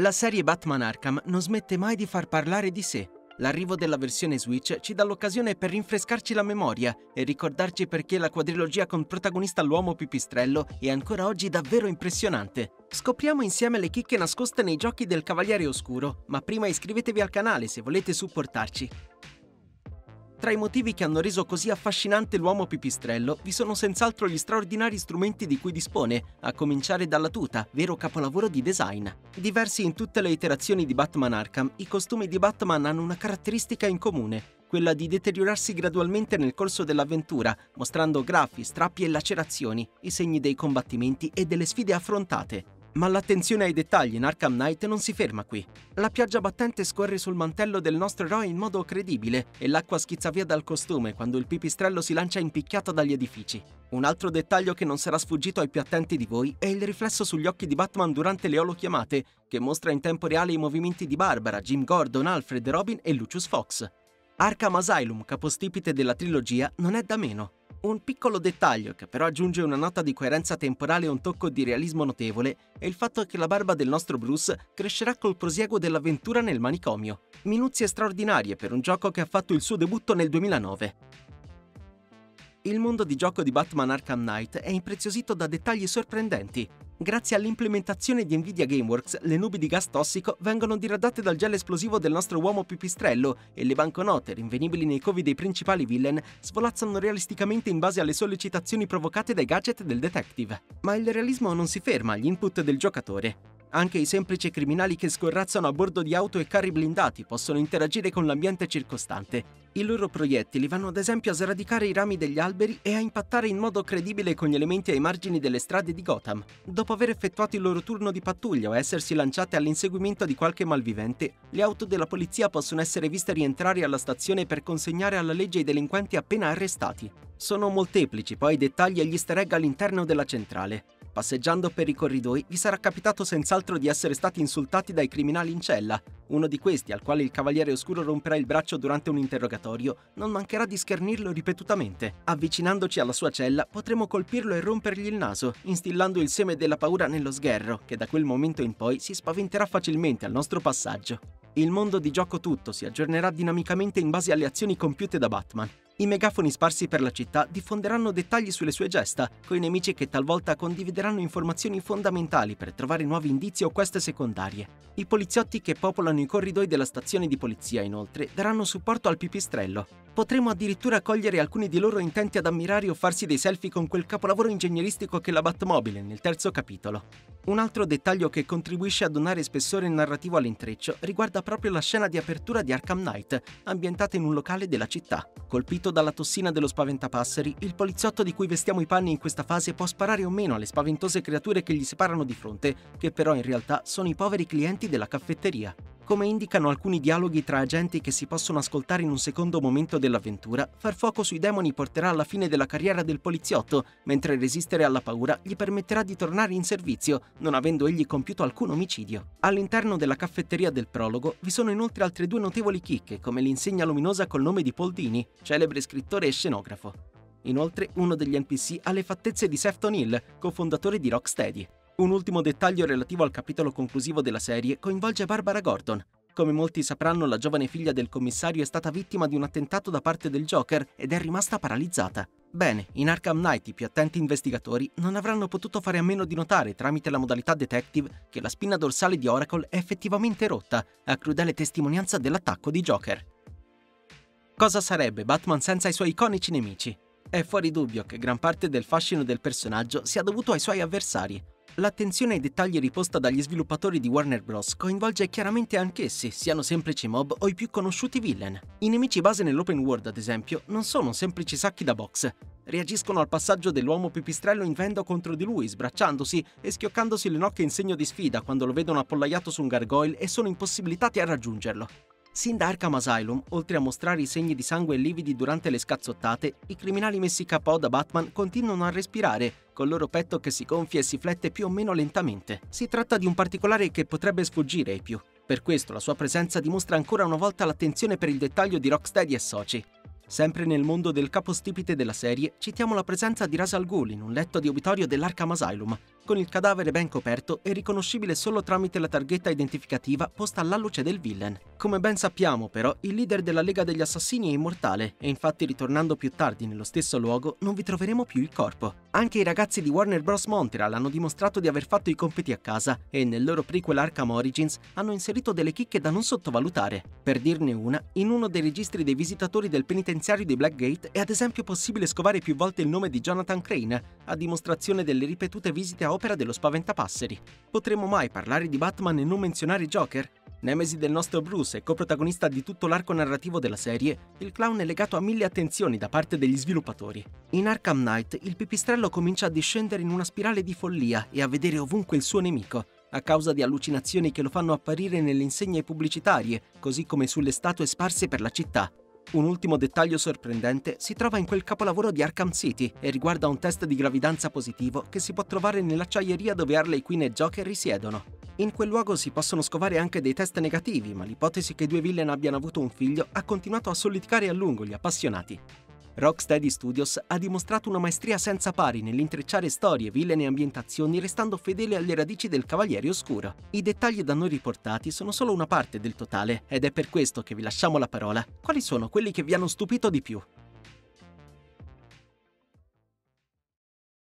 La serie Batman Arkham non smette mai di far parlare di sé. L'arrivo della versione Switch ci dà l'occasione per rinfrescarci la memoria e ricordarci perché la quadrilogia con protagonista l'uomo pipistrello è ancora oggi davvero impressionante. Scopriamo insieme le chicche nascoste nei giochi del Cavaliere Oscuro, ma prima iscrivetevi al canale se volete supportarci. Tra i motivi che hanno reso così affascinante l'uomo pipistrello vi sono senz'altro gli straordinari strumenti di cui dispone, a cominciare dalla tuta, vero capolavoro di design. Diversi in tutte le iterazioni di Batman Arkham, i costumi di Batman hanno una caratteristica in comune, quella di deteriorarsi gradualmente nel corso dell'avventura, mostrando graffi, strappi e lacerazioni, i segni dei combattimenti e delle sfide affrontate. Ma l'attenzione ai dettagli in Arkham Knight non si ferma qui. La pioggia battente scorre sul mantello del nostro eroe in modo credibile e l'acqua schizza via dal costume quando il pipistrello si lancia impicchiato dagli edifici. Un altro dettaglio che non sarà sfuggito ai più attenti di voi è il riflesso sugli occhi di Batman durante le olochiamate, che mostra in tempo reale i movimenti di Barbara, Jim Gordon, Alfred, Robin e Lucius Fox. Arkham Asylum, capostipite della trilogia, non è da meno. Un piccolo dettaglio che però aggiunge una nota di coerenza temporale e un tocco di realismo notevole è il fatto che la barba del nostro Bruce crescerà col prosieguo dell'avventura nel manicomio. Minuzie straordinarie per un gioco che ha fatto il suo debutto nel 2009. Il mondo di gioco di Batman Arkham Knight è impreziosito da dettagli sorprendenti. Grazie all'implementazione di Nvidia Gameworks, le nubi di gas tossico vengono diradate dal gel esplosivo del nostro uomo pipistrello e le banconote, rinvenibili nei covi dei principali villain, svolazzano realisticamente in base alle sollecitazioni provocate dai gadget del detective. Ma il realismo non si ferma agli input del giocatore. Anche i semplici criminali che scorrazzano a bordo di auto e carri blindati possono interagire con l'ambiente circostante. I loro proiettili vanno ad esempio a sradicare i rami degli alberi e a impattare in modo credibile con gli elementi ai margini delle strade di Gotham. Dopo aver effettuato il loro turno di pattuglia o essersi lanciate all'inseguimento di qualche malvivente, le auto della polizia possono essere viste rientrare alla stazione per consegnare alla legge i delinquenti appena arrestati. Sono molteplici poi i dettagli e gli easter egg all'interno della centrale. Passeggiando per i corridoi vi sarà capitato senz'altro di essere stati insultati dai criminali in cella. Uno di questi, al quale il Cavaliere Oscuro romperà il braccio durante un interrogatorio, non mancherà di schernirlo ripetutamente. Avvicinandoci alla sua cella, potremo colpirlo e rompergli il naso, instillando il seme della paura nello sgherro, che da quel momento in poi si spaventerà facilmente al nostro passaggio. Il mondo di gioco tutto si aggiornerà dinamicamente in base alle azioni compiute da Batman. I megafoni sparsi per la città diffonderanno dettagli sulle sue gesta, coi nemici che talvolta condivideranno informazioni fondamentali per trovare nuovi indizi o queste secondarie. I poliziotti che popolano i corridoi della stazione di polizia, inoltre, daranno supporto al pipistrello. Potremo addirittura cogliere alcuni di loro intenti ad ammirare o farsi dei selfie con quel capolavoro ingegneristico che è la Batmobile nel terzo capitolo. Un altro dettaglio che contribuisce a donare spessore narrativo all'intreccio riguarda proprio la scena di apertura di Arkham Knight, ambientata in un locale della città. Colpito dalla tossina dello spaventapasseri, il poliziotto di cui vestiamo i panni in questa fase può sparare o meno alle spaventose creature che gli separano di fronte, che però in realtà sono i poveri clienti della caffetteria. Come indicano alcuni dialoghi tra agenti che si possono ascoltare in un secondo momento dell'avventura, far fuoco sui demoni porterà alla fine della carriera del poliziotto, mentre resistere alla paura gli permetterà di tornare in servizio, non avendo egli compiuto alcun omicidio. All'interno della caffetteria del prologo vi sono inoltre altre due notevoli chicche, come l'insegna luminosa col nome di Paul Dini, celebre scrittore e scenografo. Inoltre, uno degli NPC ha le fattezze di Sefton Hill, cofondatore di Rocksteady. Un ultimo dettaglio relativo al capitolo conclusivo della serie coinvolge Barbara Gordon. Come molti sapranno, la giovane figlia del commissario è stata vittima di un attentato da parte del Joker ed è rimasta paralizzata. Bene, in Arkham Knight i più attenti investigatori non avranno potuto fare a meno di notare tramite la modalità detective che la spina dorsale di Oracle è effettivamente rotta, a crudele testimonianza dell'attacco di Joker. Cosa sarebbe Batman senza i suoi iconici nemici? È fuori dubbio che gran parte del fascino del personaggio sia dovuto ai suoi avversari, L'attenzione ai dettagli riposta dagli sviluppatori di Warner Bros. coinvolge chiaramente anch'essi, siano semplici mob o i più conosciuti villain. I nemici base nell'open world, ad esempio, non sono semplici sacchi da box. Reagiscono al passaggio dell'uomo pipistrello in vendo contro di lui, sbracciandosi e schioccandosi le nocche in segno di sfida quando lo vedono appollaiato su un gargoyle e sono impossibilitati a raggiungerlo. Sin da Arkham Asylum, oltre a mostrare i segni di sangue lividi durante le scazzottate, i criminali messi KO da Batman continuano a respirare, col loro petto che si gonfia e si flette più o meno lentamente. Si tratta di un particolare che potrebbe sfuggire ai più. Per questo la sua presenza dimostra ancora una volta l'attenzione per il dettaglio di Rocksteady e soci. Sempre nel mondo del capostipite della serie, citiamo la presenza di Ras Al Ghul in un letto di obitorio dell'Arkham Asylum, con il cadavere ben coperto e riconoscibile solo tramite la targhetta identificativa posta alla luce del villain. Come ben sappiamo, però, il leader della Lega degli Assassini è immortale e infatti ritornando più tardi nello stesso luogo non vi troveremo più il corpo. Anche i ragazzi di Warner Bros. Montreal hanno dimostrato di aver fatto i compiti a casa e nel loro prequel Arkham Origins hanno inserito delle chicche da non sottovalutare. Per dirne una, in uno dei registri dei visitatori del penitenziario di Blackgate è ad esempio possibile scovare più volte il nome di Jonathan Crane, a dimostrazione delle ripetute visite a opera dello Spaventapasseri. Potremmo mai parlare di Batman e non menzionare Joker? Nemesi del nostro Bruce e coprotagonista di tutto l'arco narrativo della serie, il clown è legato a mille attenzioni da parte degli sviluppatori. In Arkham Knight il pipistrello comincia a discendere in una spirale di follia e a vedere ovunque il suo nemico, a causa di allucinazioni che lo fanno apparire nelle insegne pubblicitarie, così come sulle statue sparse per la città. Un ultimo dettaglio sorprendente si trova in quel capolavoro di Arkham City e riguarda un test di gravidanza positivo che si può trovare nell'acciaieria dove Harley Quinn e Joker risiedono. In quel luogo si possono scovare anche dei test negativi, ma l'ipotesi che i due villain abbiano avuto un figlio ha continuato a solleticare a lungo gli appassionati. Rocksteady Studios ha dimostrato una maestria senza pari nell'intrecciare storie, villain e ambientazioni restando fedele alle radici del Cavaliere Oscuro. I dettagli da noi riportati sono solo una parte del totale ed è per questo che vi lasciamo la parola. Quali sono quelli che vi hanno stupito di più?